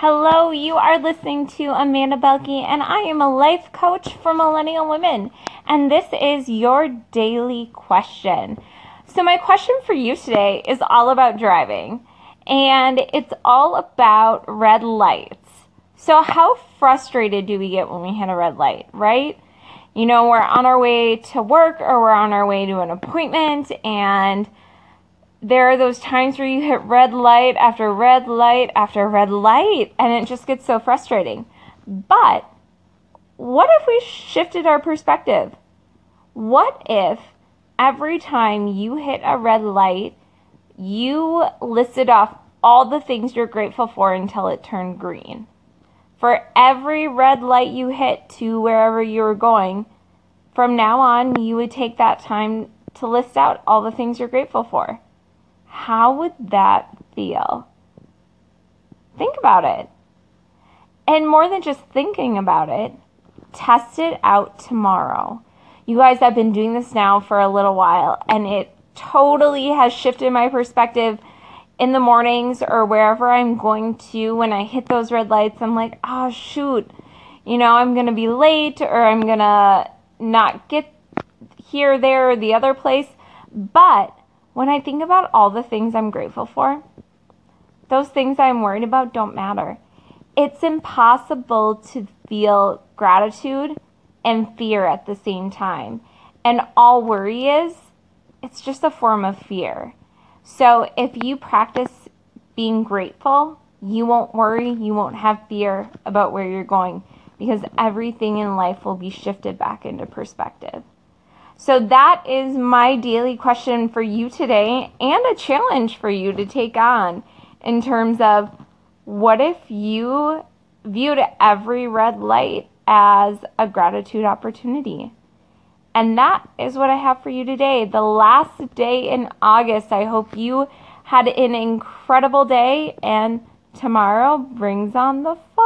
Hello, you are listening to Amanda Belke, and I am a life coach for millennial women. And this is your daily question. So, my question for you today is all about driving, and it's all about red lights. So, how frustrated do we get when we hit a red light, right? You know, we're on our way to work or we're on our way to an appointment, and there are those times where you hit red light after red light after red light, and it just gets so frustrating. But what if we shifted our perspective? What if every time you hit a red light, you listed off all the things you're grateful for until it turned green? For every red light you hit to wherever you were going, from now on, you would take that time to list out all the things you're grateful for. How would that feel? Think about it. And more than just thinking about it, test it out tomorrow. You guys, I've been doing this now for a little while, and it totally has shifted my perspective in the mornings or wherever I'm going to. When I hit those red lights, I'm like, oh, shoot, you know, I'm going to be late or I'm going to not get here, there, or the other place. But when I think about all the things I'm grateful for, those things I'm worried about don't matter. It's impossible to feel gratitude and fear at the same time. And all worry is, it's just a form of fear. So if you practice being grateful, you won't worry, you won't have fear about where you're going because everything in life will be shifted back into perspective. So that is my daily question for you today and a challenge for you to take on in terms of what if you viewed every red light as a gratitude opportunity? And that is what I have for you today. The last day in August. I hope you had an incredible day and tomorrow brings on the fall.